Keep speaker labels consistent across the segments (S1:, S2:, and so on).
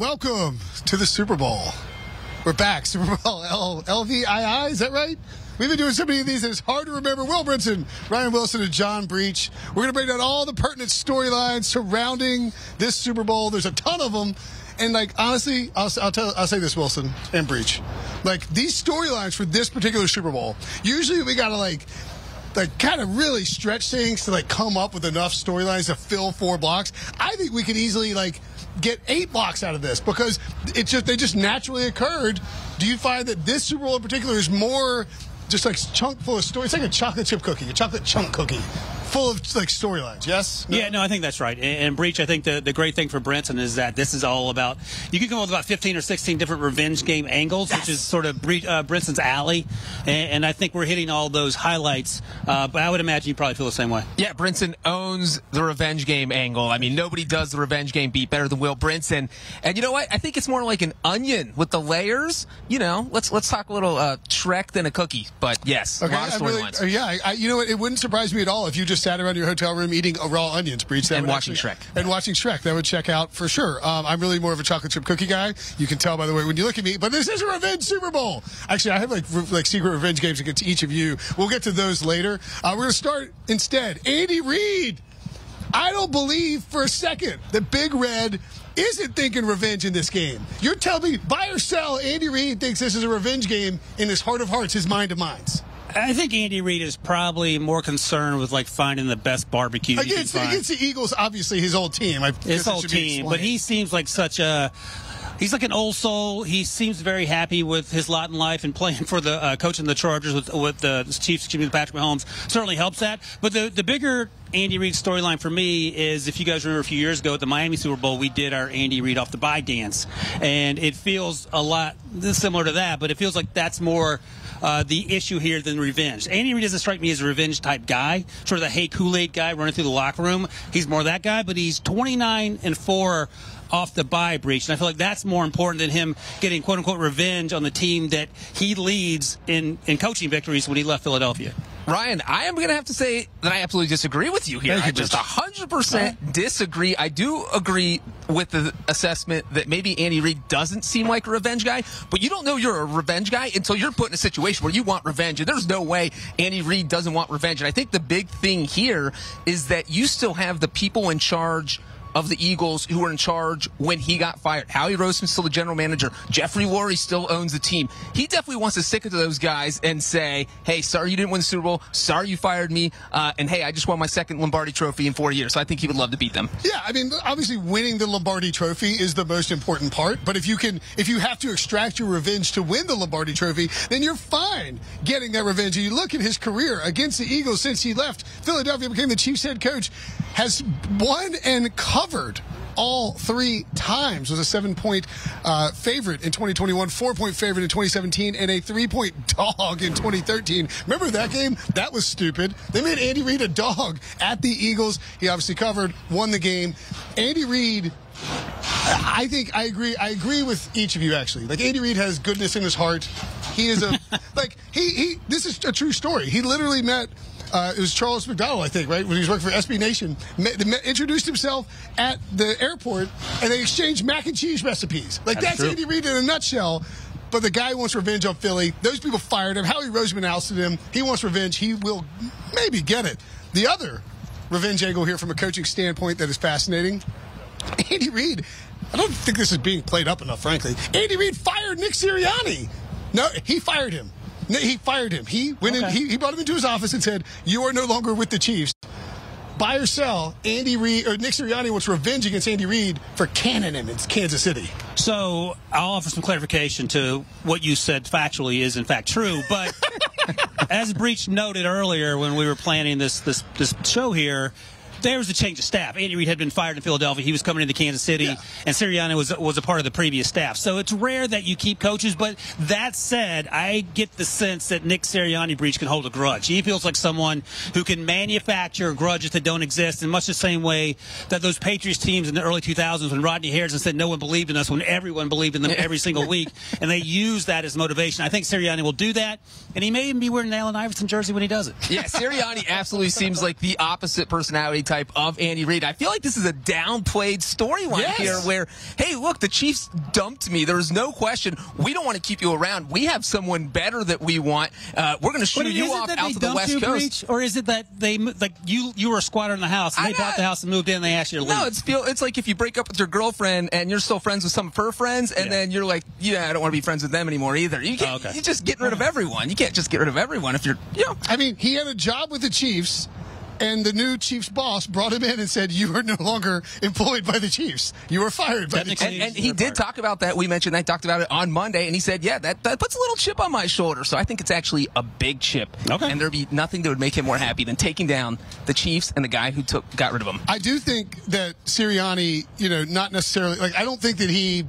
S1: welcome to the Super Bowl. We're back. Super Bowl L- LVII, is that right? We've been doing so many of these that it's hard to remember. Will Brinson, Ryan Wilson, and John Breech. We're going to break down all the pertinent storylines surrounding this Super Bowl. There's a ton of them. And like honestly, I'll, I'll tell I'll say this, Wilson and Breech. Like these storylines for this particular Super Bowl, usually we gotta like like kind of really stretch things to like come up with enough storylines to fill four blocks. I think we could easily like get eight blocks out of this because it just they just naturally occurred. Do you find that this Super Bowl in particular is more just like chunk full of stories? It's like a chocolate chip cookie, a chocolate chunk cookie, full of like storylines. Yes.
S2: Yeah, no, I think that's right. And, and Breech, I think the, the great thing for Brinson is that this is all about, you can come up with about 15 or 16 different revenge game angles, which is sort of Bre- uh, Brinson's alley. And, and I think we're hitting all those highlights. Uh, but I would imagine you probably feel the same way.
S3: Yeah, Brinson owns the revenge game angle. I mean, nobody does the revenge game beat better than Will Brinson. And you know what? I think it's more like an onion with the layers. You know, let's let's talk a little uh, Shrek than a cookie. But yes,
S1: Okay,
S3: a lot of
S1: I'm really- uh, yeah, I, I- you know what? It wouldn't surprise me at all if you just sat around your hotel room eating a raw onions, Breech, that
S3: And watching
S1: actually-
S3: Shrek.
S1: and watching Shrek. That would check out for sure. Um, I'm really more of a chocolate chip cookie guy. You can tell by the way when you look at me. But this is a revenge Super Bowl. Actually, I have like re- like secret revenge games against each of you. We'll get to those later. Uh, we're gonna start instead. Andy Reid. I don't believe for a second that Big Red isn't thinking revenge in this game. You're telling me, buy or sell, Andy Reid thinks this is a revenge game in his heart of hearts, his mind of minds.
S2: I think Andy Reid is probably more concerned with like finding the best barbecue
S1: Against, against the Eagles, obviously his old team. I
S2: his whole team, but he seems like such a. He's like an old soul. He seems very happy with his lot in life and playing for the uh, coaching the Chargers with with the Chiefs. Excuse me, Patrick Mahomes certainly helps that. But the the bigger Andy Reid storyline for me is if you guys remember a few years ago at the Miami Super Bowl, we did our Andy Reid off the bye dance, and it feels a lot similar to that. But it feels like that's more. Uh, the issue here than revenge. Andy Reid doesn't strike me as a revenge type guy, sort of the hey Kool Aid guy running through the locker room. He's more that guy, but he's 29 and four off the bye Breech. And I feel like that's more important than him getting quote unquote revenge on the team that he leads in, in coaching victories when he left Philadelphia.
S3: Ryan, I am going to have to say that I absolutely disagree with you here.
S1: You,
S3: I just 100% disagree. I do agree with the assessment that maybe Andy Reid doesn't seem like a revenge guy, but you don't know you're a revenge guy until you're put in a situation where you want revenge. And there's no way Andy Reid doesn't want revenge. And I think the big thing here is that you still have the people in charge of the Eagles who were in charge when he got fired. Howie Roseman's still the general manager. Jeffrey Lurie still owns the team. He definitely wants to stick it to those guys and say, hey, sorry you didn't win the Super Bowl. Sorry you fired me. Uh, and hey, I just won my second Lombardi trophy in four years. So I think he would love to beat them.
S1: Yeah, I mean, obviously, winning the Lombardi Trophy is the most important part. But if you can, if you have to extract your revenge to win the Lombardi Trophy, then you're fine getting that revenge. And you look at his career against the Eagles since he left Philadelphia, became the Chiefs head coach, has won and covered all three times. Was a seven point uh, favorite in 2021, four point favorite in 2017, and a three point dog in 2013. Remember that game? That was stupid. They made Andy Reid a dog at the Eagles. He obviously covered, won the game. Andy Reid. I think I agree. I agree with each of you actually. Like Andy Reid has goodness in his heart. He is a like he he. This is a true story. He literally met. Uh, it was Charles McDonald, I think, right, when he was working for SB Nation. Introduced himself at the airport, and they exchanged mac and cheese recipes. Like that's,
S2: That's.
S1: Andy Reid in a nutshell. But the guy wants revenge on Philly. Those people fired him. Howie Roseman ousted him. He wants revenge. He will maybe get it. The other revenge angle here from a coaching standpoint that is fascinating. Andy Reid, I don't think this is being played up enough, frankly. Andy Reid fired Nick Sirianni. No, he fired him. No, He fired him. He went in, he, he brought him into his office and said, "You are no longer with the Chiefs." Buy or sell. Andy Reid or Nick Sirianni wants revenge against Andy Reid for canning him in Kansas City.
S2: So I'll offer some clarification to what you said factually is in fact true, but as Breech noted earlier when we were planning this this this show here. There was a change of staff. Andy Reid had been fired in Philadelphia. He was coming into Kansas City,
S1: Yeah.
S2: and Sirianni was was a part of the previous staff. So it's rare that you keep coaches. But that said, I get the sense that Nick Sirianni Breech can hold a grudge. He feels like someone who can manufacture grudges that don't exist in much the same way that those Patriots teams in the early 2000s when Rodney Harrison said no one believed in us when everyone believed in them every single week, and they use that as motivation. I think Sirianni will do that, and he may even be wearing an Allen Iverson jersey when he does it.
S3: Yeah, Sirianni absolutely seems like the opposite personality type of Andy Reid. I feel like this is a downplayed storyline
S1: Yes.
S3: here where, hey, look, the Chiefs dumped me. There's no question. We don't want to keep you around. We have someone better that we want. Uh, we're going to shoot
S2: But
S3: you off out to the West
S2: you,
S3: Coast.
S2: Breech, or is it that they like you you were a squatter in the house and
S3: I
S2: they bought the house and moved in and they asked you to leave?
S3: No, it's feel it's like if you break up with your girlfriend and you're still friends with some of her friends, and
S2: Yeah.
S3: then you're like, yeah, I don't want to be friends with them anymore either. You can't.
S2: Oh, okay.
S3: You're just getting rid of everyone. You can't just get rid of everyone if you're, you know.
S1: I mean, he had a job with the Chiefs, and the new Chiefs boss brought him in and said, "You are no longer employed by the Chiefs. You are fired by the Chiefs."
S3: And, and he did talk about that. We mentioned that, talked about it on Monday, and he said, "Yeah, that, that puts a little chip on my shoulder." So I think it's actually a big chip.
S2: Okay.
S3: And there'd be nothing that would make him more happy than taking down the Chiefs and the guy who took got rid of him.
S1: I do think that Sirianni, you know, not necessarily like I don't think that he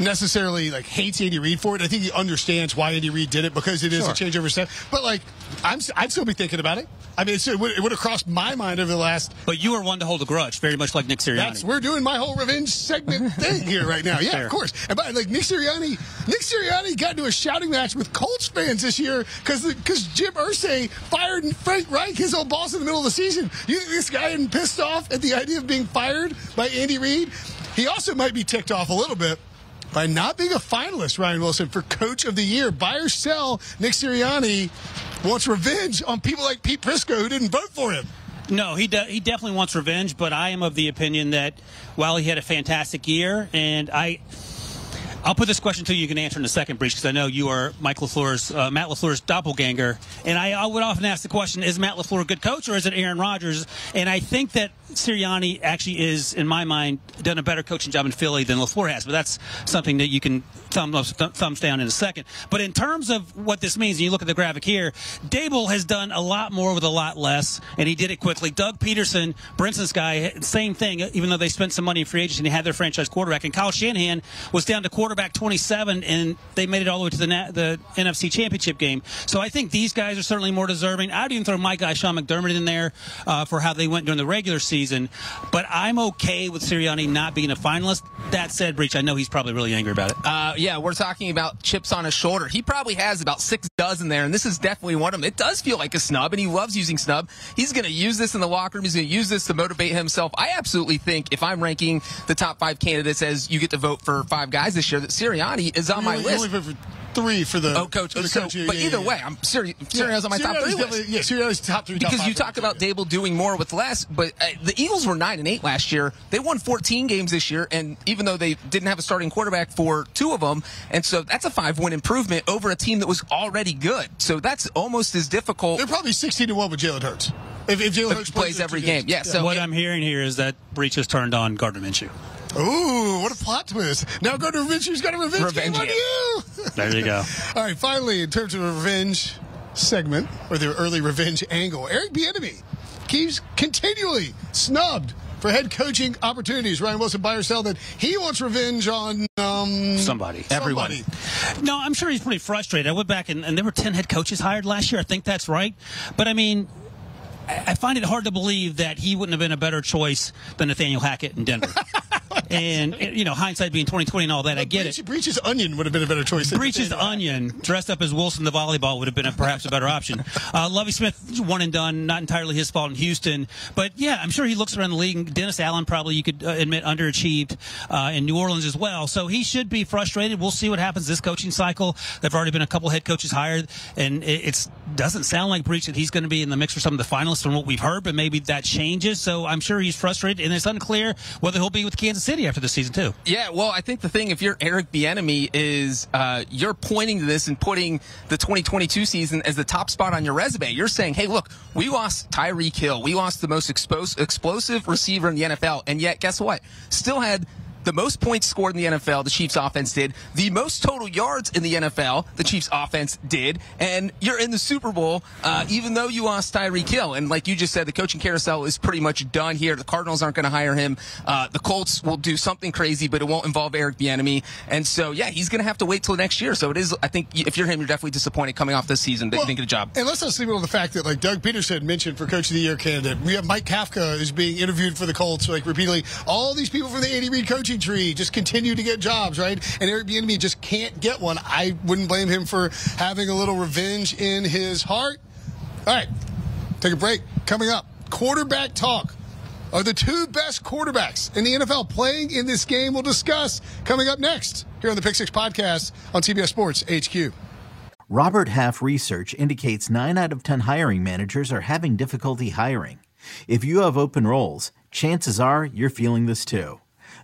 S1: necessarily like hates Andy Reid for it. I think he understands why Andy Reid did it because it is
S2: Sure.
S1: a changeover step. But like, I'm s- I'd still be thinking about it. I mean, it's, it would, it would have crossed my mind over the last.
S2: But you are one to hold a grudge, very much like Nick Sirianni.
S1: That's we're doing my whole revenge segment thing here right now. Yeah,
S2: Fair.
S1: of course. And by like Nick Sirianni, Nick Sirianni got into a shouting match with Colts fans this year because because Jim Irsay fired Frank Reich, his old boss, in the middle of the season. You think this guy isn't pissed off at the idea of being fired by Andy Reid? He also might be ticked off a little bit. By not being a finalist, Ryan Wilson, for Coach of the Year, buy or sell, Nick Sirianni wants revenge on people like Pete Prisco who didn't vote for him.
S2: No, he de- he definitely wants revenge, but I am of the opinion that while he had a fantastic year, and I. I'll put this question to you. You can answer in a second, Breech, because I know you are Mike LaFleur's, uh, Matt LaFleur's doppelganger. And I, I would often ask the question, is Matt LaFleur a good coach or is it Aaron Rodgers? And I think that Sirianni actually is, in my mind, done a better coaching job in Philly than LaFleur has. But that's something that you can thumb, th- thumbs down in a second. But in terms of what this means, and you look at the graphic here, Daboll has done a lot more with a lot less, and he did it quickly. Doug Pederson, Brinson's guy, same thing, even though they spent some money in free agency and had their franchise quarterback. And Kyle Shanahan was down to quarterback 27, and they made it all the way to the, na- the NFC Championship game. So I think these guys are certainly more deserving. I'd even throw my guy, Sean McDermott, in there uh, for how they went during the regular season. But I'm okay with Sirianni not being a finalist. That said, Breech, I know he's probably really angry about it.
S3: Uh, yeah, we're talking about chips on his shoulder. He probably has about six dozen there, and this is definitely one of them. It does feel like a snub, and he loves using snub. He's going to use this in the locker room. He's going to use this to motivate himself. I absolutely think if I'm ranking the top five candidates as you get to vote for five guys this year, that Sirianni is on my
S1: You
S3: list.
S1: only vote for three for the
S3: Oh, coach.
S1: for the
S3: So,
S1: coach. Yeah,
S3: but
S1: yeah,
S3: either
S1: yeah.
S3: way, I'm Siri-
S1: Yeah,
S3: Sirianni's on my top three list.
S1: Yeah, Sirianni's top three.
S3: Because
S1: five
S3: you
S1: for
S3: talk about. Daboll doing more with less, but uh, the Eagles were nine and eight last year. They won 14 games this year, and even though they didn't have a starting quarterback for two of them, and so that's a five-win improvement over a team that was already good. So that's almost as difficult.
S1: They're probably 16 to 1 with Jalen Hurts. If, if Jalen Hurts
S3: he plays every game.
S1: games.
S3: Yeah, so-
S2: what
S3: it-
S2: I'm hearing here is that Breech has turned on Gardner Minshew.
S1: Ooh, what a plot twist. Now go to Revenge's got a revenge,
S3: Revenge
S1: game on you.
S2: There you go.
S1: All right, finally, in terms of a revenge segment, or the early revenge angle, Eric Bieniemy keeps continually snubbed for head coaching opportunities. Ryan Wilson, buy or sell that he wants revenge on um,
S2: Somebody.
S3: Everyone.
S1: somebody.
S2: No, I'm sure he's pretty frustrated. I went back and, and there were 10 head coaches hired last year. I think that's right. But I mean, I I find it hard to believe that he wouldn't have been a better choice than Nathaniel Hackett in Denver. and, you know, hindsight being 2020 and all that, I get it.
S1: Breech- Breech's onion would have been a better choice. than
S2: Breech's
S1: Nathaniel Hackett.
S2: onion, dressed up as Wilson the volleyball would have been a, perhaps a better option. Uh, Lovie Smith, one and done, not entirely his fault in Houston, but yeah, I'm sure he looks around the league. and Dennis Allen probably you could uh, admit underachieved uh, in New Orleans as well, so he should be frustrated. We'll see what happens this coaching cycle. There've already been a couple head coaches hired, and it it's, doesn't sound like Breech that he's going to be in the mix for some of the finalists from what we've heard, but maybe that changes. So I'm sure he's frustrated, and it's unclear whether he'll be with Kansas City after the season too.
S3: Yeah, well, I think the thing, if you're Eric Bieniemy, is uh, you're pointing to this and putting the 2022 season as the top spot on your resume. You're saying, hey, look, we lost Tyreek Hill. We lost the most expos- explosive receiver in the NFL. And yet, guess what? Still had the most points scored in the NFL, the Chiefs offense did. The most total yards in the NFL, the Chiefs offense did. And you're in the Super Bowl, uh, even though you lost Tyreek Hill. And like you just said, the coaching carousel is pretty much done here. The Cardinals aren't going to hire him. Uh, the Colts will do something crazy, but it won't involve Eric Bieniemy. And so, yeah, he's going to have to wait till next year. So it is, I think, if you're him, you're definitely disappointed coming off this season that
S1: Well,
S3: you didn't get a job.
S1: And let's not sleep on the fact that, like Doug Pederson mentioned for Coach of the Year candidate, we have Mike Kafka is being interviewed for the Colts, like repeatedly. All these people from the Andy Reid coaching tree just continue to get jobs, right? And Eric Bieniemy just can't get one. I wouldn't blame him for having a little revenge in his heart. All right, take a break. Coming up, quarterback talk. Are the two best quarterbacks in the NFL playing in this game? We'll discuss coming up next here on the Pick Six Podcast on CBS Sports HQ.
S4: Robert Half research indicates 9 out of 10 hiring managers are having difficulty hiring. If you have open roles, chances are you're feeling this too.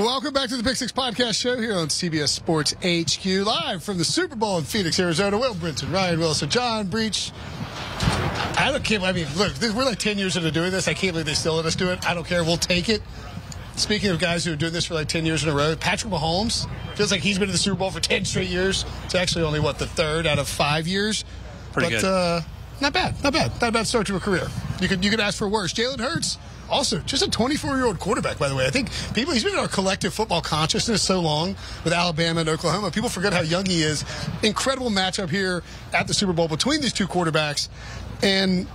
S1: Welcome back to the Pick Six Podcast Show here on CBS Sports HQ, live from the Super Bowl in Phoenix, Arizona. Will Brinson, Ryan Wilson, John Breech. I don't care. I mean, look, this, we're like 10 years into doing this. I can't believe they still let us do it. I don't care. We'll take it. Speaking of guys who are doing this for like 10 years in a row, Patrick Mahomes feels like he's been in the Super Bowl for 10 straight years. It's actually only, what, the third out of five years?
S2: Pretty
S1: but,
S2: good.
S1: Uh, not bad. Not bad. Not a bad start to a career. You could, you could ask for worse. Jalen Hurts, also just a 24 year old quarterback, by the way. I think people, he's been in our collective football consciousness so long with Alabama and Oklahoma. People forget how young he is. Incredible matchup here at the Super Bowl between these two quarterbacks. And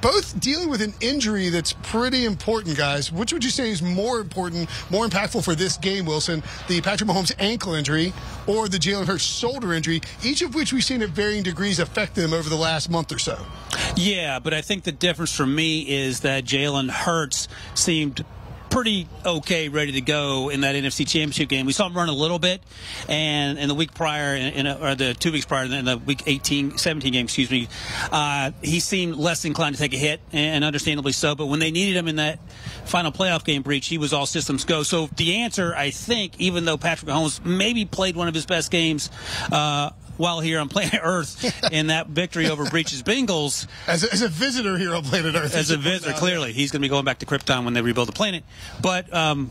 S1: both dealing with an injury that's pretty important, guys. Which would you say is more important, more impactful for this game, Wilson? The Patrick Mahomes ankle injury or the Jalen Hurts shoulder injury, each of which we've seen at varying degrees affect them over the last month or so.
S2: Yeah, but I think the difference for me is that Jalen Hurts seemed pretty okay, ready to go in that NFC Championship game. We saw him run a little bit, and in the week prior, in, a, or the two weeks prior, in the week 18, 17 game, excuse me, uh, he seemed less inclined to take a hit, and understandably so. But when they needed him in that final playoff game Breech, he was all systems go. So the answer, I think, even though Patrick Mahomes maybe played one of his best games. Uh, while here on planet Earth in that victory over Breech's Bengals,
S1: As a, as a visitor here on planet Earth.
S2: as a visitor, clearly he's going to be going back to Krypton when they rebuild the planet. But um,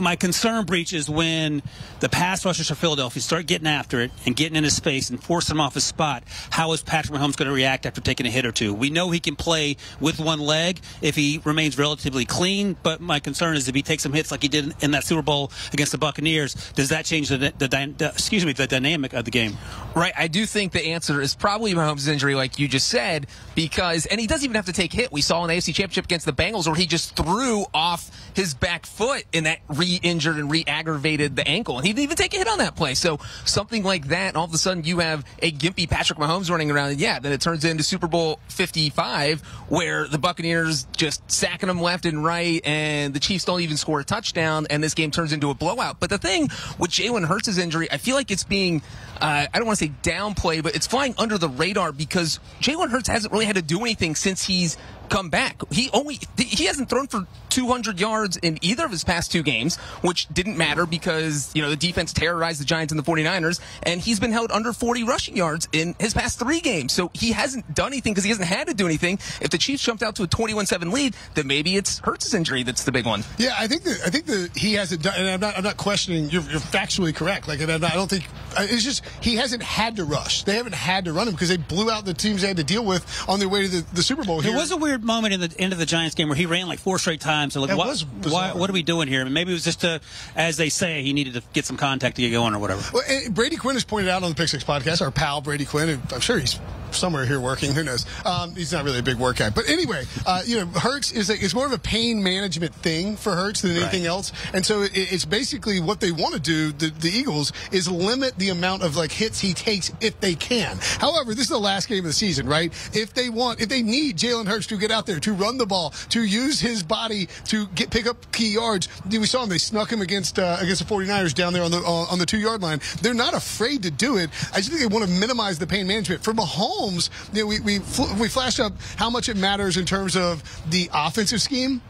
S2: my concern Breech is when the pass rushers for Philadelphia start getting after it and getting in his space and forcing him off his spot. How is Patrick Mahomes going to react after taking a hit or two? We know he can play with one leg if he remains relatively clean, but my concern is if he takes some hits like he did in that Super Bowl against the Buccaneers, does that change the, the, the excuse me the dynamic of the game?
S3: Right. I do think the answer is probably Mahomes' injury, like you just said, because, and he doesn't even have to take hit. We saw an AFC championship against the Bengals where he just threw off his back foot in that re-injured and re-aggravated the ankle. And he didn't even take a hit on that play. So something like that, all of a sudden you have a gimpy Patrick Mahomes running around. And yeah, then it turns into Super Bowl 55 where the Buccaneers just sacking him left and right and the Chiefs don't even score a touchdown and this game turns into a blowout. But the thing with Jalen Hurts' injury, I feel like it's being uh, I don't want to say downplay, but it's flying under the radar because Jalen Hurts hasn't really had to do anything since he's come back. He only he hasn't thrown for 200 yards in either of his past two games, which didn't matter because, you know, the defense terrorized the Giants and the 49ers, and he's been held under 40 rushing yards in his past three games. So he hasn't done anything because he hasn't had to do anything. If the Chiefs jumped out to a 21-7 lead, then maybe it's Hurts' injury that's the big one.
S1: Yeah, I think that I think that he hasn't done, and I'm not I'm not questioning. You're, you're factually correct. Like, and I'm not, I don't think it's just he hasn't had to rush. They haven't had to run him because they blew out the teams they had to deal with on their way to the, the Super Bowl.
S2: There
S1: here.
S2: was a weird moment in the end of the Giants game where he ran like four straight times. So like, what, why, what are we doing here? I mean, maybe it was just to, as they say, he needed to get some contact to get going or whatever.
S1: Well, eh, Brady Quinn has pointed out on the Pick Six podcast, our pal Brady Quinn, and I'm sure he's somewhere here working. Who knows? Um, he's not really a big work guy, but anyway, uh, you know, Hurts is a, it's more of a pain management thing for Hurts than anything
S2: Right.
S1: else, and so it, it's basically what they want to do. The, the Eagles is limit the amount of like hits he takes if they can. However, this is the last game of the season, right? If they want, if they need Jalen Hurts to get out there to run the ball, to use his body to get pick up key yards, we saw him. They snuck him against uh, against the 49ers down there on the on, on the two yard line. They're not afraid to do it. I just think they want to minimize the pain management. For Mahomes, you know, we we fl- we flashed up how much it matters in terms of the offensive scheme.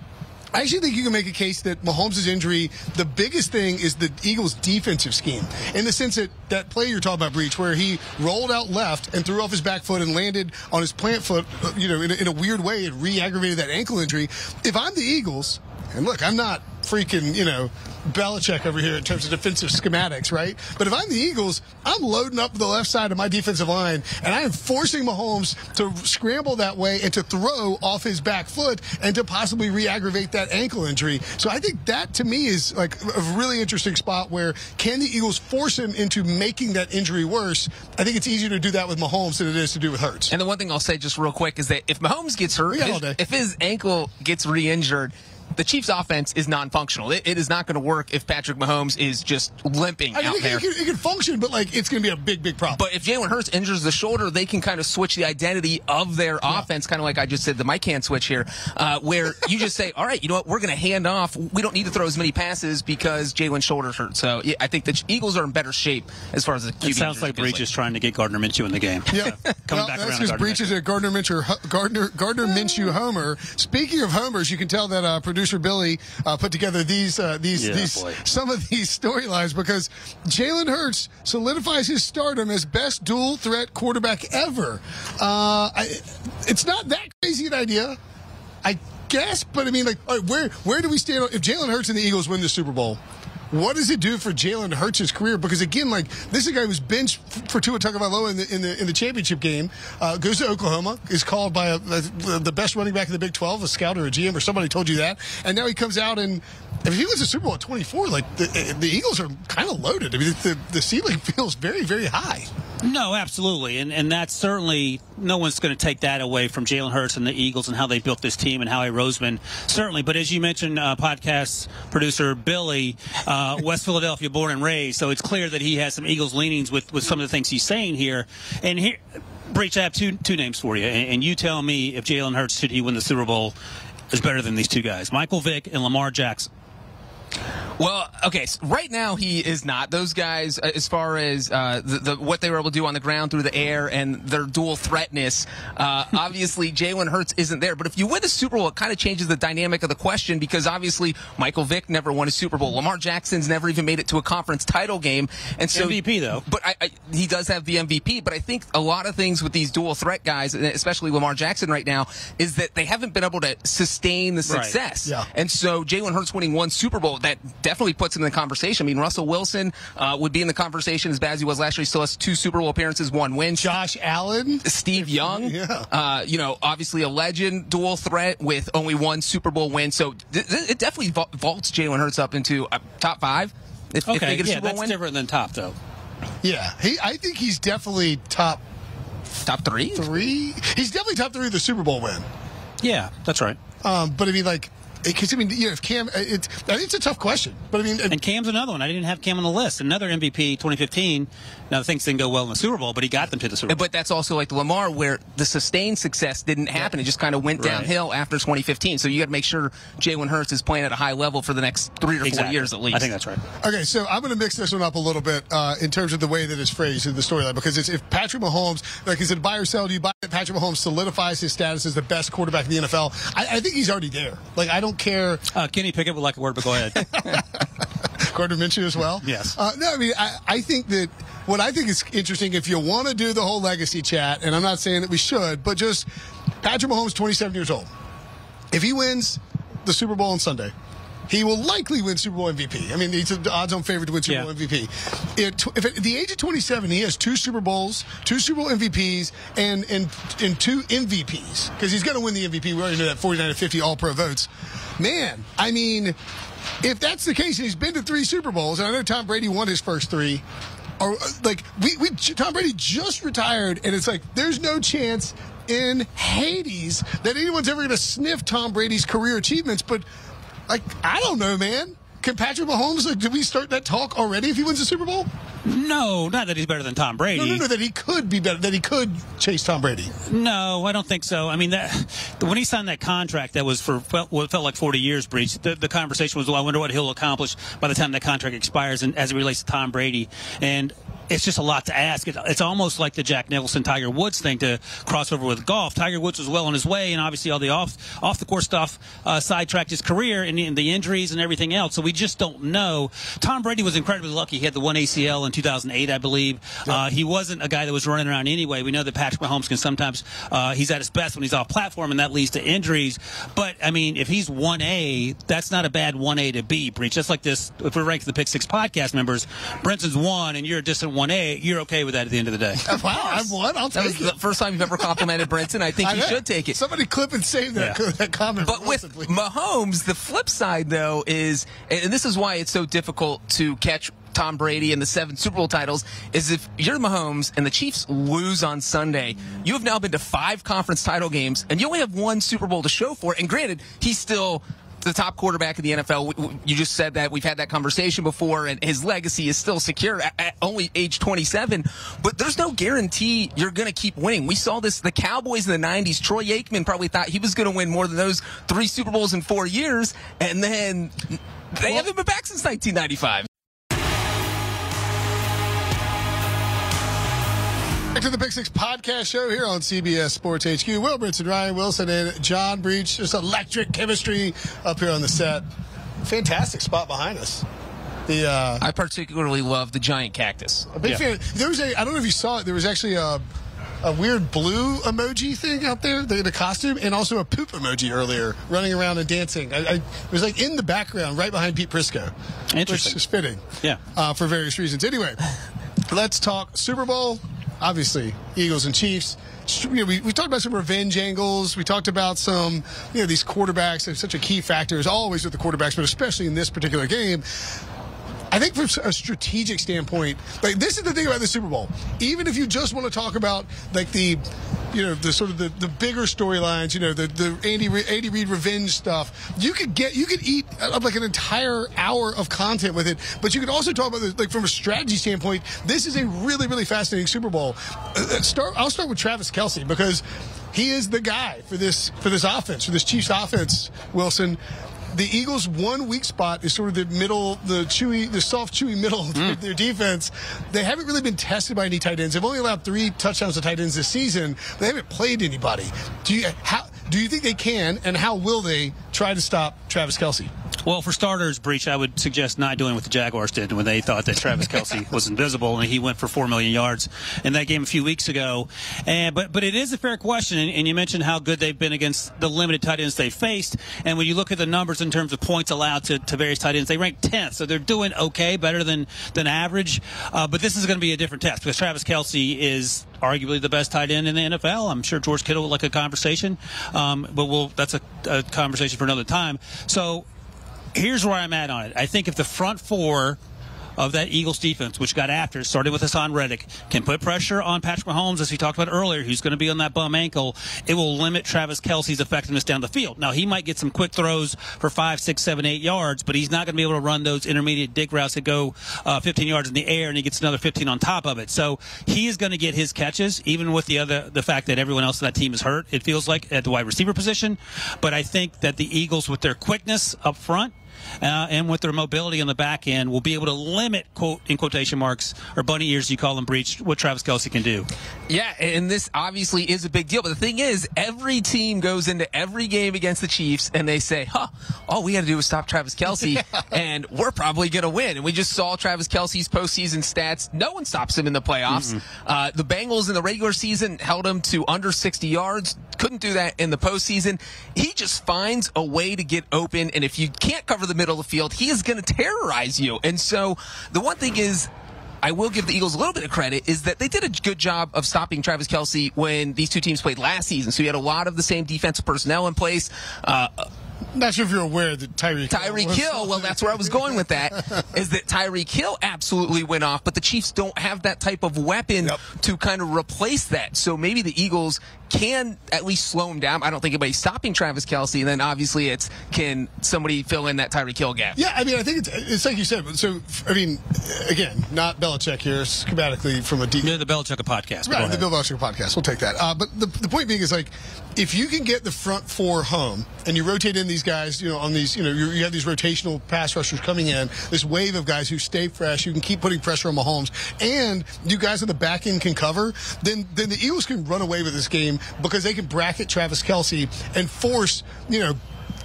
S1: I actually think you can make a case that Mahomes' injury, the biggest thing is the Eagles' defensive scheme. In the sense that that play you're talking about, Breech, where he rolled out left and threw off his back foot and landed on his plant foot, uh, you know, in a, in a weird way and re-aggravated that ankle injury. If I'm the Eagles, and look, I'm not freaking, you know, Belichick over here in terms of defensive schematics, right? But if I'm the Eagles, I'm loading up the left side of my defensive line and I am forcing Mahomes to scramble that way and to throw off his back foot and to possibly re-aggravate that ankle injury. So I think that to me is like a really interesting spot where can the Eagles force him into making that injury worse? I think it's easier to do that with Mahomes than it is to do with Hurts.
S3: And the one thing I'll say just real quick is that if Mahomes gets hurt,
S1: We got
S3: his-
S1: all day.
S3: if his ankle gets re-injured, the Chiefs' offense is non-functional. It, it is not going to work if Patrick Mahomes is just limping
S1: I mean,
S3: out
S1: it,
S3: there.
S1: can, it, can, it can function, but like it's going to be a big, big problem.
S3: But if Jalen Hurts injures the shoulder, they can kind of switch the identity of their offense, kind of like I just said the Mike hand switch here, uh, where you just say, all right, you know what, we're going to hand off. We don't need to throw as many passes because Jalen's shoulder's hurt. So yeah, I think the Eagles are in better shape as far as the QB
S2: It sounds like
S3: injuries
S2: Breech is trying to get Gardner Minshew in the game.
S1: Yeah,
S2: Coming
S1: well,
S2: back
S1: that's
S2: around to
S1: because Breech is a Gardner Minshew, Gardner Gardner Minshew homer. Speaking of homers, you can tell that uh, producer Billy uh, put together these uh, these
S2: Yeah,
S1: these
S2: boy.
S1: some of these storylines because Jalen Hurts solidifies his stardom as best dual threat quarterback ever. Uh, I, it's not that crazy an idea, I guess, but I mean, like, all right, where where do we stand if Jalen Hurts and the Eagles win the Super Bowl? What does it do for Jalen Hurts' career? Because again, like this is a guy who was benched for Tua Tagovailoa in the in the in the championship game. Uh, goes to Oklahoma, is called by a, a, the best running back in the Big Twelve, a scout or a GM or somebody told you that, and now he comes out and if he wins the Super Bowl at twenty four, like the, the Eagles are kind of loaded. I mean, the the ceiling feels very very high.
S2: No, absolutely, and and that's certainly no one's going to take that away from Jalen Hurts and the Eagles and how they built this team and Howie Roseman certainly. But as you mentioned, uh, podcast producer Billy, uh, Uh, West Philadelphia born and raised, so it's clear that he has some Eagles leanings with with some of the things he's saying here. And here, Breech, I have two two names for you, and, and you tell me if Jalen Hurts should he win the Super Bowl is better than these two guys, Michael Vick and Lamar Jackson.
S3: Well, okay. So right now he is not. Those guys, uh, as far as uh, the, the what they were able to do on the ground through the air and their dual threatness, uh, obviously Jalen Hurts isn't there. But if you win the Super Bowl, it kind of changes the dynamic of the question because obviously Michael Vick never won a Super Bowl. Lamar Jackson's never even made it to a conference title game, and so
S2: MVP, though.
S3: But I, I, he does have the MVP. But I think a lot of things with these dual threat guys, especially Lamar Jackson right now, is that they haven't been able to sustain the success. Right.
S1: Yeah.
S3: And so Jalen Hurts winning one Super Bowl, that definitely puts him in the conversation. I mean, Russell Wilson uh, would be in the conversation as bad as he was last year. He still has two Super Bowl appearances, one win.
S1: Josh Allen.
S3: Steve Young,
S1: Yeah.
S3: uh, you know, obviously a legend, dual threat with only one Super Bowl win. So th- th- it definitely vault- vaults Jalen Hurts up into uh, top five. If, if they
S2: Okay,
S3: get a
S2: yeah,
S3: Super Bowl
S2: that's
S3: win,
S2: different than top though.
S1: Yeah, he. I think he's definitely top
S3: top three.
S1: three. He's definitely top three of the Super Bowl win.
S2: Yeah, that's right.
S1: Um, but I mean, like, because I mean, you know, if Cam, uh, it's it's a tough question, but I mean, uh,
S2: And Cam's another one. I didn't have Cam on the list. Another MVP 2015. Now things didn't go well in the Super Bowl, but he got them to the Super Bowl.
S3: But that's also like the Lamar, where the sustained success didn't happen. It just kind of went
S2: Right.
S3: downhill after 2015. So you got to make sure Jalen Hurts is playing at a high level for the next three or four years at least.
S2: I think that's right.
S1: Okay, so I'm going to mix this one up a little bit uh, in terms of the way that it's phrased in the storyline because it's if Patrick Mahomes, like is it buy or sell? Do you buy that Patrick Mahomes solidifies his status as the best quarterback in the NFL? I, I think he's already there. Like I don't care.
S2: Uh, Kenny Pickett would like a word, but go ahead.
S1: Gardner Minshew as well.
S2: Yes.
S1: Uh, no, I mean I, I think that what I think is interesting if you want to do the whole legacy chat, and I'm not saying that we should, but just Patrick Mahomes, 27 years old. If he wins the Super Bowl on Sunday, he will likely win Super Bowl MVP. I mean, he's an odds-on favorite to win Super
S2: Yeah.
S1: Bowl MVP. It, if at the age of 27, he has two Super Bowls, two Super Bowl MVPs, and and and two MVPs because he's going to win the MVP. We already know that 49 to 50 All-Pro votes. Man, I mean, if that's the case, and he's been to three Super Bowls, and I know Tom Brady won his first three. Or like we, we Tom Brady just retired, and it's like there's no chance in Hades that anyone's ever going to sniff Tom Brady's career achievements. But like, I don't know, man. Can Patrick Mahomes? Like, did we start that talk already? If he wins the Super Bowl?
S2: no, not that he's better than Tom Brady.
S1: No, no, no. That he could be better. That he could chase Tom Brady.
S2: No, I don't think so. I mean, that when he signed that contract, that was for felt, what felt like 40 years, Breech. The, the conversation was, well, I wonder what he'll accomplish by the time that contract expires, and as it relates to Tom Brady. And it's just a lot to ask. It, it's almost like the Jack Nicklaus Tiger Woods thing to cross over with golf. Tiger Woods was well on his way, and obviously all the off off the course stuff uh, sidetracked his career and, the- and the injuries and everything else. So we just don't know. Tom Brady was incredibly lucky. He had the one ACL in 2008, I believe. Uh, he wasn't a guy that was running around anyway. We know that Patrick Mahomes can sometimes uh, he's at his best when he's off platform, and that leads to injuries. But I mean, if he's one A, that's not a bad one A to B. Breech. Just like this, if we're ranking the Pick Six podcast members, Brinson's one, and you're a distant one A. You're okay with that at the end of the day.
S1: Wow, I've won. I'll
S3: That was
S1: take
S3: the first time you've ever complimented Brinson. I think
S1: I
S3: you
S1: know.
S3: should take it.
S1: Somebody clip and save that,
S2: Yeah.
S1: that comment.
S3: But with
S1: Wilson, please.
S3: Mahomes, the flip side though is, and this is why it's so difficult to catch Tom Brady and the seven Super Bowl titles, is if you're Mahomes and the Chiefs lose on Sunday, you have now been to five conference title games and you only have one Super Bowl to show for it. And granted, he's still the top quarterback in the NFL. You just said that we've had that conversation before, and his legacy is still secure at, at only age 27. But there's no guarantee you're going to keep winning. We saw this the Cowboys in the 90s. Troy Aikman probably thought he was going to win more than those three Super Bowls in four years, and then they haven't been back since 1995.
S1: Back to the Pick Six podcast show here on CBS Sports HQ. Will Brinson, Ryan Wilson, and John Breech. Just electric chemistry up here on the set. Fantastic spot behind us. The uh,
S3: I particularly love the giant cactus.
S1: a big fan. There was a. I don't know if you saw it. There was actually a. A weird blue emoji thing out there, the, the costume, and also a poop emoji earlier, running around and dancing. I, I it was like in the background, right behind Pete Prisco,
S2: Interesting.
S1: which is fitting.
S2: Yeah.
S1: uh, for various reasons. Anyway, let's talk Super Bowl. Obviously, Eagles and Chiefs. You know, we, we talked about some revenge angles. We talked about some, you know, these quarterbacks. They're such a key factor, as always with the quarterbacks, but especially in this particular game. I think from a strategic standpoint, like this is the thing about the Super Bowl. Even if you just want to talk about like the, you know, the sort of the, the bigger storylines, you know, the the Andy Andy Reid revenge stuff, you could get you could eat uh, like an entire hour of content with it. But you could also talk about this, like from a strategy standpoint. This is a really really fascinating Super Bowl. Uh, uh, start. I'll start with Travis Kelce because he is the guy for this for this offense for this Chiefs offense. Wilson the Eagles' one weak spot is sort of the middle, the chewy, the soft, chewy middle of their, mm. their defense. They haven't really been tested by any tight ends. They've only allowed three touchdowns to tight ends this season. They haven't played anybody. Do you how do you think they can, and how will they try to stop Travis Kelce?
S2: Well, for starters, Breech, I would suggest not doing what the Jaguars did when they thought that Travis Kelce was invisible and he went for four million yards in that game a few weeks ago. And but but it is a fair question, and, and you mentioned how good they've been against the limited tight ends they faced. And when you look at the numbers in terms of points allowed to, to various tight ends, they rank 10th, so they're doing okay, better than than average. Uh, but this is going to be a different test because Travis Kelce is arguably the best tight end in the NFL. I'm sure George Kittle would like a conversation, um, but we'll that's a, a conversation for another time. So here's where I'm at on it. I think if the front four of that Eagles defense, which got after, starting with Haason Reddick, can put pressure on Patrick Mahomes, as we talked about earlier, who's going to be on that bum ankle. It will limit Travis Kelce's effectiveness down the field. Now, he might get some quick throws for five, six, seven, eight yards, but he's not going to be able to run those intermediate dig routes that go uh, 15 yards in the air, and he gets another 15 on top of it. So he is going to get his catches, even with the other the fact that everyone else in that team is hurt. It feels like at the wide receiver position, but I think that the Eagles, with their quickness up front uh, and with their mobility on the back end, will be able to limit, quote in quotation marks, or bunny ears, you call them, Breech, what Travis Kelce can do.
S3: Yeah, and this obviously is a big deal. But the thing is, every team goes into every game against the Chiefs and they say, huh, all we got to do is stop Travis Kelce and we're probably going to win. And we just saw Travis Kelce's postseason stats. No one stops him in the playoffs. Uh, the Bengals in the regular season held him to under 60 yards. Couldn't do that in the postseason. He just finds a way to get open. And if you can't cover the middle of the field, he is going to terrorize you. And so the one thing is, I will give the Eagles a little bit of credit is that they did a good job of stopping Travis Kelce when these two teams played last season. So you had a lot of the same defensive personnel in place. Uh,
S1: Not sure if you're aware that Tyree
S3: Tyreek Hill, well, that's where I was going with that, is that Tyreek Hill absolutely went off, but the Chiefs don't have that type of weapon
S1: Yep.
S3: to kind of replace that. So maybe the Eagles can at least slow him down. I don't think anybody's stopping Travis Kelce. And then obviously it's can somebody fill in that Tyreek Hill gap?
S1: Yeah, I mean, I think it's, it's like you said. So, I mean, again, not Belichick here, schematically from a deep.
S2: They're the Belichick podcast.
S1: Right, the. Bill Belichick podcast. We'll take that. Uh, but the, the point being is like, if you can get the front four home and you rotate in these guys, you know, on these, you know, you, have these rotational pass rushers coming in, this wave of guys who stay fresh, you can keep putting pressure on Mahomes, and you guys on the back end can cover, then then the Eagles can run away with this game because they can bracket Travis Kelce and force, you know,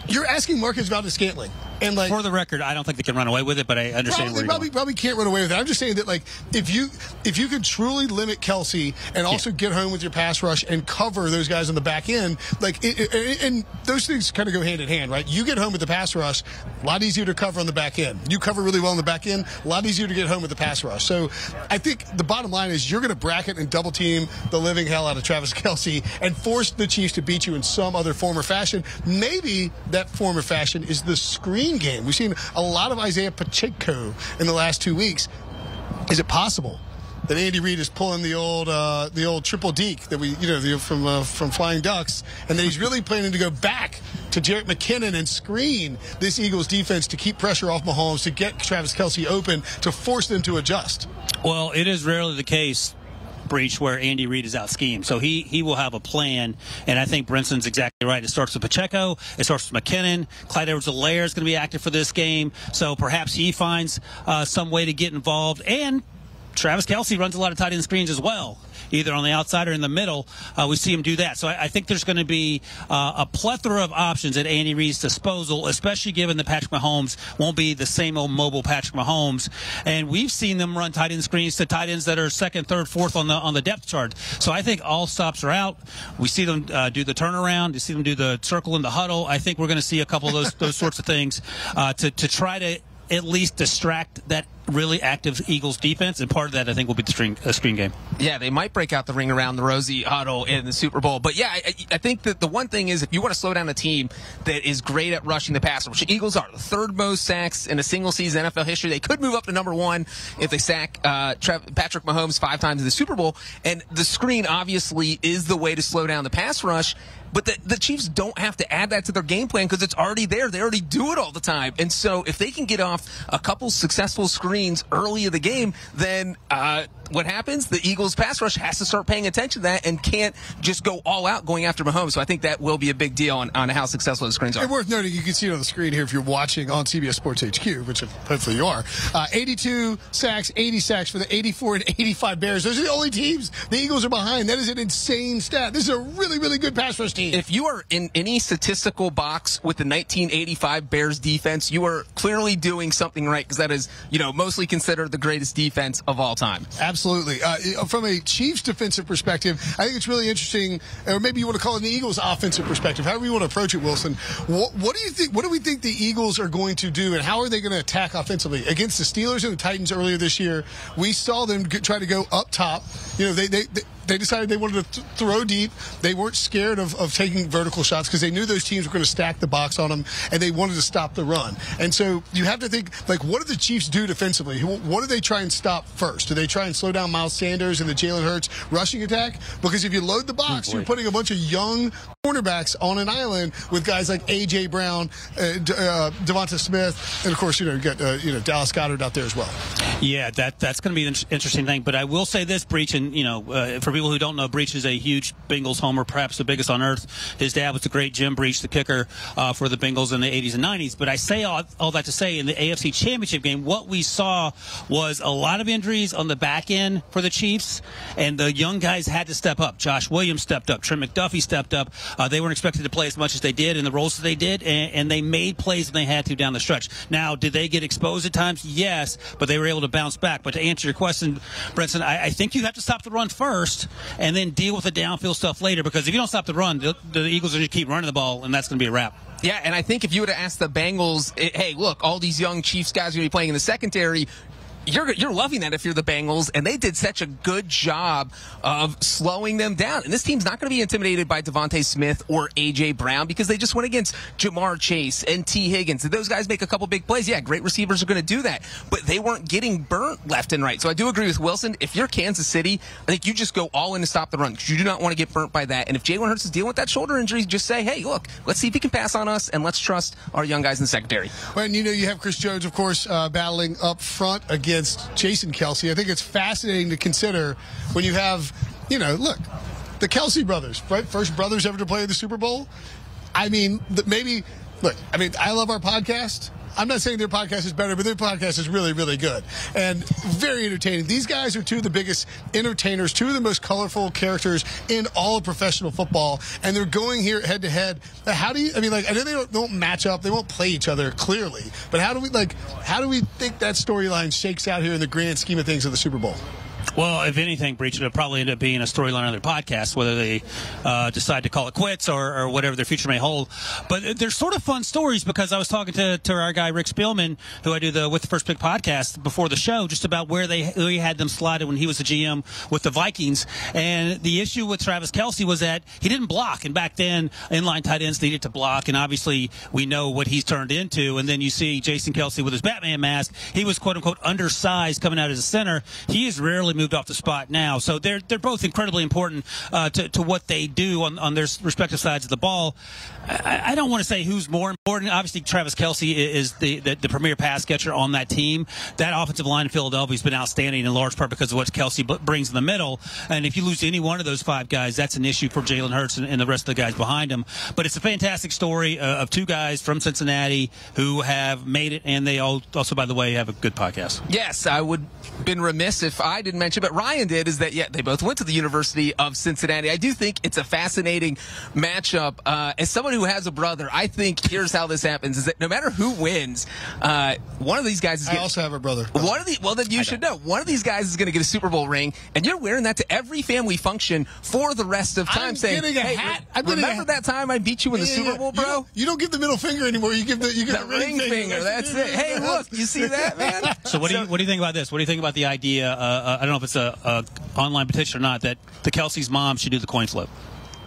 S1: you're asking Marquez Valdes-Scantling. And like
S2: For the record, I don't think they can run away with it, but I understand
S1: Probably, probably, probably can't run away with it. I'm just saying that, like, if you if you can truly limit Kelce and also get home with your pass rush and cover those guys on the back end, like, it, it- and those things kind of go hand in hand, right? You get home with the pass rush, a lot easier to cover on the back end. You cover really well on the back end, a lot easier to get home with the pass rush. So, I think the bottom line is you're going to bracket and double team the living hell out of Travis Kelce and force the Chiefs to beat you in some other form or fashion. Maybe that form or fashion is the screen game. We've seen a lot of Isaiah Pacheco in the last two weeks. Is it possible that Andy Reid is pulling the old uh, the old triple deke that we you know the, from uh, from Flying Ducks, and that he's really planning to go back to Jerick McKinnon and screen this Eagles defense to keep pressure off Mahomes to get Travis Kelce open to force them to adjust?
S2: Well, it is rarely the case, Breech, where Andy Reid is out schemed. So he, he will have a plan, and I think Brinson's exactly right. It starts with Pacheco, it starts with McKinnon. Clyde Edwards-Helaire is going to be active for this game, so perhaps he finds uh, some way to get involved. And Travis Kelce runs a lot of tight end screens as well, either on the outside or in the middle. Uh, we see him do that. So I, I think there's going to be uh, a plethora of options at Andy Reid's disposal, especially given that Patrick Mahomes won't be the same old mobile Patrick Mahomes. And we've seen them run tight end screens to tight ends that are second, third, fourth on the on the depth chart. So I think all stops are out. We see them uh, do the turnaround. You see them do the circle and the huddle. I think we're going to see a couple of those those sorts of things uh, to to try to at least distract that really active Eagles defense, and part of that I think will be the screen, uh, screen game.
S3: Yeah, they might break out the ring around the Rosie huddle in the Super Bowl. But yeah, I, I think that the one thing is if you want to slow down a team that is great at rushing the passer, which the Eagles are, the third most sacks in a single season NFL history. They could move up to number one if they sack uh, Patrick Mahomes five times in the Super Bowl. And the screen obviously is the way to slow down the pass rush. But the, the Chiefs don't have to add that to their game plan because it's already there. They already do it all the time. And so if they can get off a couple successful screens early in the game, then uh, what happens? The Eagles pass rush has to start paying attention to that and can't just go all out going after Mahomes. So I think that will be a big deal on, on how successful the screens are.
S1: And worth noting, you can see it on the screen here if you're watching on CBS Sports HQ, which hopefully you are. Uh, 82 sacks, 80 sacks for the 84 and 85 Bears. Those are the only teams the Eagles are behind. That is an insane stat. This is a really, really good pass rush team.
S3: If you are in any statistical box with the 1985 Bears defense, you are clearly doing something right because that is, you know, mostly considered the greatest defense of all time.
S1: Absolutely. Uh, from a Chiefs defensive perspective, I think it's really interesting, or maybe you want to call it the Eagles offensive perspective, however you want to approach it, Wilson. What, what do you think? What do we think the Eagles are going to do, and how are they going to attack offensively against the Steelers and the Titans earlier this year? We saw them try to go up top. You know, they, they, they they decided they wanted to th- throw deep. They weren't scared of, of taking vertical shots because they knew those teams were going to stack the box on them, and they wanted to stop the run. And so you have to think like, what do the Chiefs do defensively? What do they try and stop first? Do they try and slow down Miles Sanders and the Jalen Hurts rushing attack? Because if you load the box,
S2: Oh,
S1: you're putting a bunch of young cornerbacks on an island with guys like AJ Brown, uh, D- uh, DeVonta Smith, and of course you know you got uh, you know Dallas Goedert out there as well.
S2: Yeah, that that's going to be an interesting thing. But I will say this, Breech, and you know, uh, for people who don't know, Breech is a huge Bengals homer, perhaps the biggest on earth. His dad was the great Jim Breech, the kicker uh, for the Bengals in the 80s and 90s. But I say all, all that to say, in the AFC Championship game, what we saw was a lot of injuries on the back end for the Chiefs, and the young guys had to step up. Josh Williams stepped up. Trent McDuffie stepped up. Uh, they weren't expected to play as much as they did in the roles that they did, and, and they made plays when they had to down the stretch. Now, did they get exposed at times? Yes, but they were able to bounce back. But to answer your question, Brinson, I, I think you have to stop the run first and then deal with the downfield stuff later because if you don't stop the run, the, the Eagles are to keep running the ball, and that's going to be a wrap.
S3: Yeah, and I think if you would have asked the Bengals, hey, look, all these young Chiefs guys are going to be playing in the secondary. You're, you're loving that if you're the Bengals, and they did such a good job of slowing them down. And this team's not going to be intimidated by DeVonta Smith or AJ Brown because they just went against Ja'Marr Chase and Tee Higgins. Did those guys make a couple big plays? Yeah, great receivers are going to do that, but they weren't getting burnt left and right. So I do agree with Wilson. If you're Kansas City, I think you just go all in to stop the run because you do not want to get burnt by that. And if Jalen Hurts is dealing with that shoulder injury, just say, hey, look, let's see if he can pass on us, and let's trust our young guys in the secondary.
S1: Well, and you know, you have Chris Jones, of course, uh, battling up front against Jason Kelce. I think it's fascinating to consider when you have, you know, look, the Kelce brothers, right? First brothers ever to play in the Super Bowl. I mean, maybe, look, I mean, I love our podcast. I'm not saying their podcast is better, but their podcast is really, really good and very entertaining. These guys are two of the biggest entertainers, two of the most colorful characters in all of professional football, and they're going here head to head. How do you? I mean, like I know they don't, they won't match up, they won't play each other clearly, but how do we like? How do we think that storyline shakes out here in the grand scheme of things of the Super Bowl?
S2: Well, if anything, Breech, it'll probably end up being a storyline on their podcast, whether they uh, decide to call it quits or, or whatever their future may hold. But they're sort of fun stories because I was talking to, to our guy Rick Spielman, who I do the With the First Pick podcast before the show, just about where they where he had them slotted when he was the GM with the Vikings. And the issue with Travis Kelce was that he didn't block, and back then inline tight ends needed to block, and obviously we know what he's turned into. And then you see Jason Kelce with his Batman mask; he was quote unquote undersized coming out as a center. He has rarely moved off the spot now. So they're they're both incredibly important uh, to to what they do on, on their respective sides of the ball. I, I don't want to say who's more important. Obviously, Travis Kelce is the, the, the premier pass catcher on that team. That offensive line in Philadelphia has been outstanding in large part because of what Kelce brings in the middle. And if you lose any one of those five guys, that's an issue for Jalen Hurts and, and the rest of the guys behind him. But it's a fantastic story uh, of two guys from Cincinnati who have made it, and they all, also, by the way, have a good podcast.
S3: Yes, I would been remiss if I didn't mention, but Ryan did. Is that yeah? They both went to the University of Cincinnati. I do think it's a fascinating matchup. Uh, as someone who has a brother, I think here's how this happens: is that no matter who wins, uh, one of these guys is.
S1: I
S3: Getting,
S1: also have a brother.
S3: one of the well, then you should know. One of these guys is going to get a Super Bowl ring, and you're wearing that to every family function for the rest of time.
S1: I'm
S3: saying,
S1: getting a
S3: "Hey,
S1: hat. I'm getting a
S3: remember
S1: hat."
S3: that time I beat you in the
S1: Yeah,
S3: Super Bowl,
S1: you
S3: bro?"
S1: don't- You don't, give the middle finger anymore. You give the you give
S3: The
S1: the,
S3: ring finger. That's it. Hey, look, you see that, man?
S2: So what do you what do you think about this? What do you think about the idea? Uh, uh, I don't know if it's a, a online petition or not that the Kelce's mom should do the coin flip.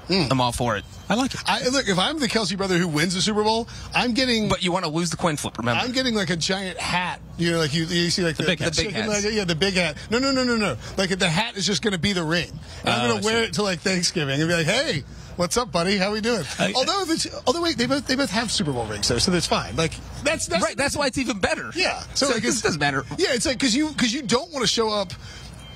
S2: Hmm.
S3: I'm all for it.
S2: I like it.
S1: I, look, if I'm the Kelce brother who wins the Super Bowl, I'm getting.
S3: But you want to lose the coin flip, remember?
S1: I'm getting like a giant hat. You know, like you, you see like the,
S2: big hat.
S3: The big
S1: chicken
S3: hats.
S1: yeah, the big hat. No, no, no, no, no. Like the hat is just going to be the ring, and I'm
S2: Oh,
S1: going
S2: I
S1: to wear it to like Thanksgiving and be like, hey. What's up, buddy? How we doing?
S2: I-
S1: although, it's, although wait, they both they both have Super Bowl rings though, so that's fine. Like that's that's
S3: right, that's why it's even better.
S1: Yeah.
S3: So,
S1: like,
S3: this doesn't matter.
S1: Yeah, it's like because you because you don't want to show up.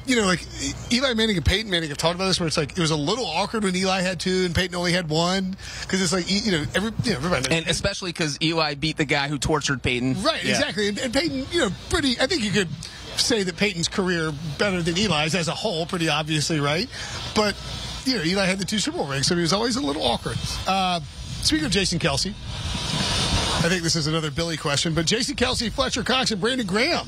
S1: You know, like Eli Manning and Peyton Manning have talked about this, where it's like it was a little awkward when Eli had two and Peyton only had one, because it's like you know every you know everybody
S3: And especially because Eli beat the guy who tortured Peyton.
S1: right
S2: Yeah.
S1: exactly, and, and Peyton you know pretty. I think you could say that Peyton's career better than Eli's as a whole, pretty obviously, right? But you know, Eli had the two Super Bowl rings, so he was always a little awkward. Uh, speaking of Jason Kelce, I think this is another Billy question, but Jason Kelce, Fletcher Cox, and Brandon Graham,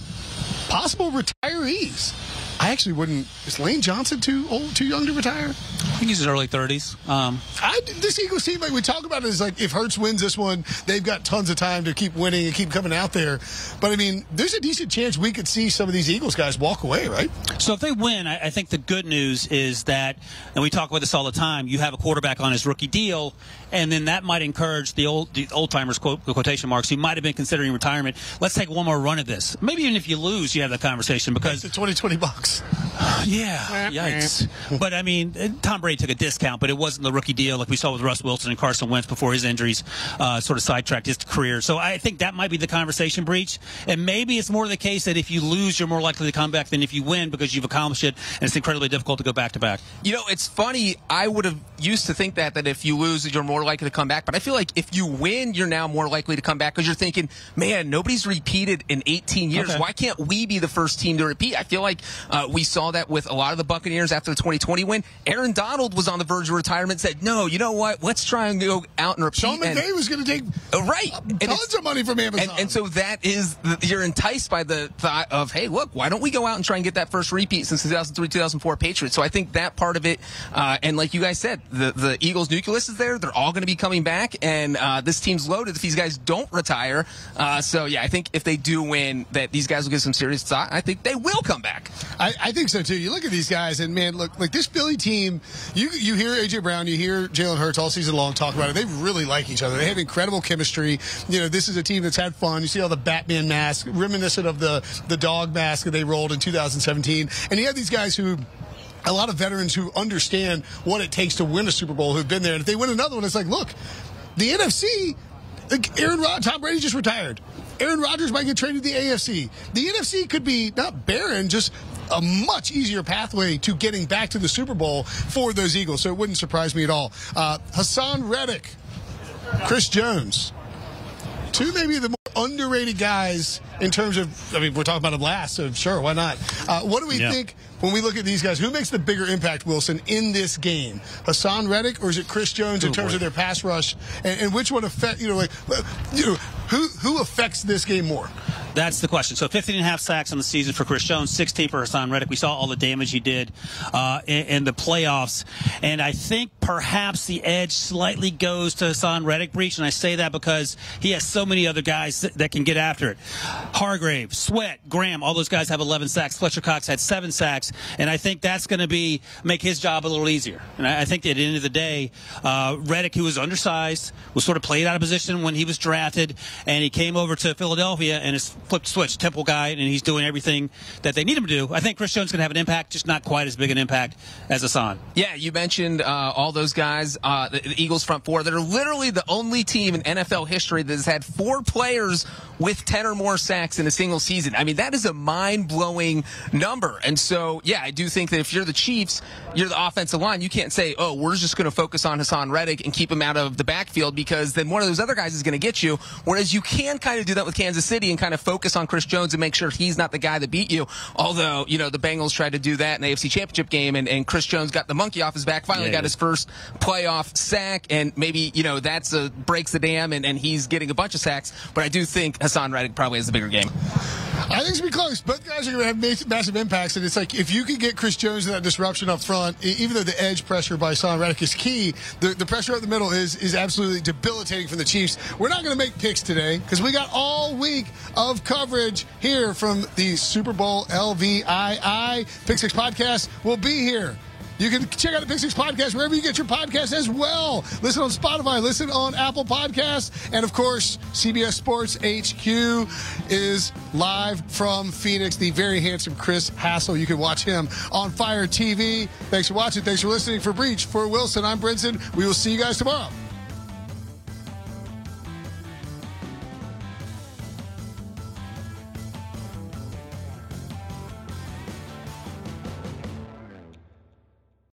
S1: possible retirees. I actually wouldn't. Is Lane Johnson too old, too young to retire?
S2: I think he's in his early 30s. Um,
S1: I, this Eagles team, like we talk about it, is like if Hurts wins this one, they've got tons of time to keep winning and keep coming out there. But I mean, there's a decent chance we could see some of these Eagles guys walk away, right?
S2: So if they win, I, I think the good news is that, and we talk about this all the time, you have a quarterback on his rookie deal, and then that might encourage the old the old timers quote quotation marks who might have been considering retirement. Let's take one more run at this. Maybe even if you lose, you have that conversation because it's
S1: The 2020 bucks.
S2: yeah, yikes. but I mean, uh, Tom Brady took a discount, but it wasn't the rookie deal like we saw with Russ Wilson and Carson Wentz before his injuries uh, sort of sidetracked his career. So I think that might be the conversation Breech, and maybe it's more the case that if you lose, you're more likely to come back than if you win because you've accomplished it, and it's incredibly difficult to go back to back.
S3: You know, it's funny. I would have used to think that that if you lose, you're more likely to come back. But I feel like if you win, you're now more likely to come back because you're thinking, man, nobody's repeated in 18 years.
S2: Okay.
S3: Why can't we be the first team to repeat? I feel like uh, we saw that with a lot of the Buccaneers after the 2020 win. Aaron Donald was on the verge of retirement. Said, no, you know what? Let's try and go out and repeat.
S1: Sean
S3: and-
S1: McVay was going to take
S3: Uh, right. And
S1: tons of money from Amazon.
S3: and, and so that is the, you're enticed by the thought of hey look why don't we go out and try and get that first repeat since 2003 2004 Patriots so I think that part of it uh, and like you guys said the the Eagles nucleus is there they're all going to be coming back and uh, this team's loaded if these guys don't retire uh, so yeah I think if they do win that these guys will get some serious thought I think they will come back
S1: I, I think so too. You look at these guys, and man, look like this Philly team. You you hear AJ Brown, you hear Jalen Hurts all season long talk about it. They really like each other. They have incredible chemistry. You know, this is a team that's had fun. You see all the Batman masks, reminiscent of the the dog mask that they rolled in 2017, and you have these guys who a lot of veterans who understand what it takes to win a Super Bowl who've been there. And if they win another one, it's like, look, the NFC, like Aaron Rod, Tom Brady just retired. Aaron Rodgers might get traded to the AFC. The NFC could be not barren, just a much easier pathway to getting back to the Super Bowl for those Eagles. So it wouldn't surprise me at all. Uh, Haason Reddick, Chris Jones, two maybe the more underrated guys in terms of. I mean, we're talking about them last, so sure, why not? Uh, what do we
S2: Yeah.
S1: think when we look at these guys? Who makes the bigger impact, Wilson, in this game? Haason Reddick or is it Chris Jones in terms
S2: boy.
S1: of their pass rush? And, and which one affect? You know, like uh, you know, who who affects this game more?
S2: That's the question. So 15 and a half sacks on the season for Chris Jones, 16 for Haason Reddick. We saw all the damage he did uh, in, in the playoffs. And I think perhaps the edge slightly goes to Haason Reddick Breech. And I say that because he has so many other guys that, can get after it. Hargrave, Sweat, Graham, all those guys have 11 sacks. Fletcher Cox had seven sacks. And I think that's going to be make his job a little easier. And I, I think at the end of the day, uh, Reddick, who was undersized, was sort of played out of position when he was drafted. And he came over to Philadelphia and is flipped switch, Temple guy, and he's doing everything that they need him to do. I think Chris Jones can have an impact, just not quite as big an impact as Haason.
S3: Yeah, you mentioned uh, all those guys, uh, the, the Eagles front four. They're literally the only team in NFL history that has had four players with 10 or more sacks in a single season. I mean, that is a mind blowing number. And so, yeah, I do think that if you're the Chiefs, you're the offensive line, you can't say, oh, we're just going to focus on Haason Reddick and keep him out of the backfield because then one of those other guys is going to get you. Whereas you can kind of do that with Kansas City and kind of focus on Chris Jones and make sure he's not the guy that beat you. Although, you know, the Bengals tried to do that in the AFC Championship game and, and Chris Jones got the monkey off his back, finally
S2: Yeah,
S3: got
S2: yeah.
S3: his first playoff sack, and maybe, you know, that's a breaks the dam and, and he's getting a bunch of sacks. But I do think Haason Reddick probably has the bigger game.
S1: I think it's gonna be close. Both guys are gonna have mas- massive impacts, and it's like if you could get Chris Jones in that disruption up front, even though the edge pressure by Son Reddick is key, the, the pressure up the middle is is absolutely debilitating for the Chiefs. We're not gonna make picks today because we got all week of coverage here from the Super Bowl LVII Pick Six podcast. We'll be here. You can check out the Six Podcast wherever you get your podcast as well. Listen on Spotify, listen on Apple Podcasts, and of course, CBS Sports HQ is live from Phoenix. The very handsome Chris Hassel. You can watch him on Fire TV. Thanks for watching. Thanks for listening. For Breech, for Wilson, I'm Brinson. We will see you guys tomorrow.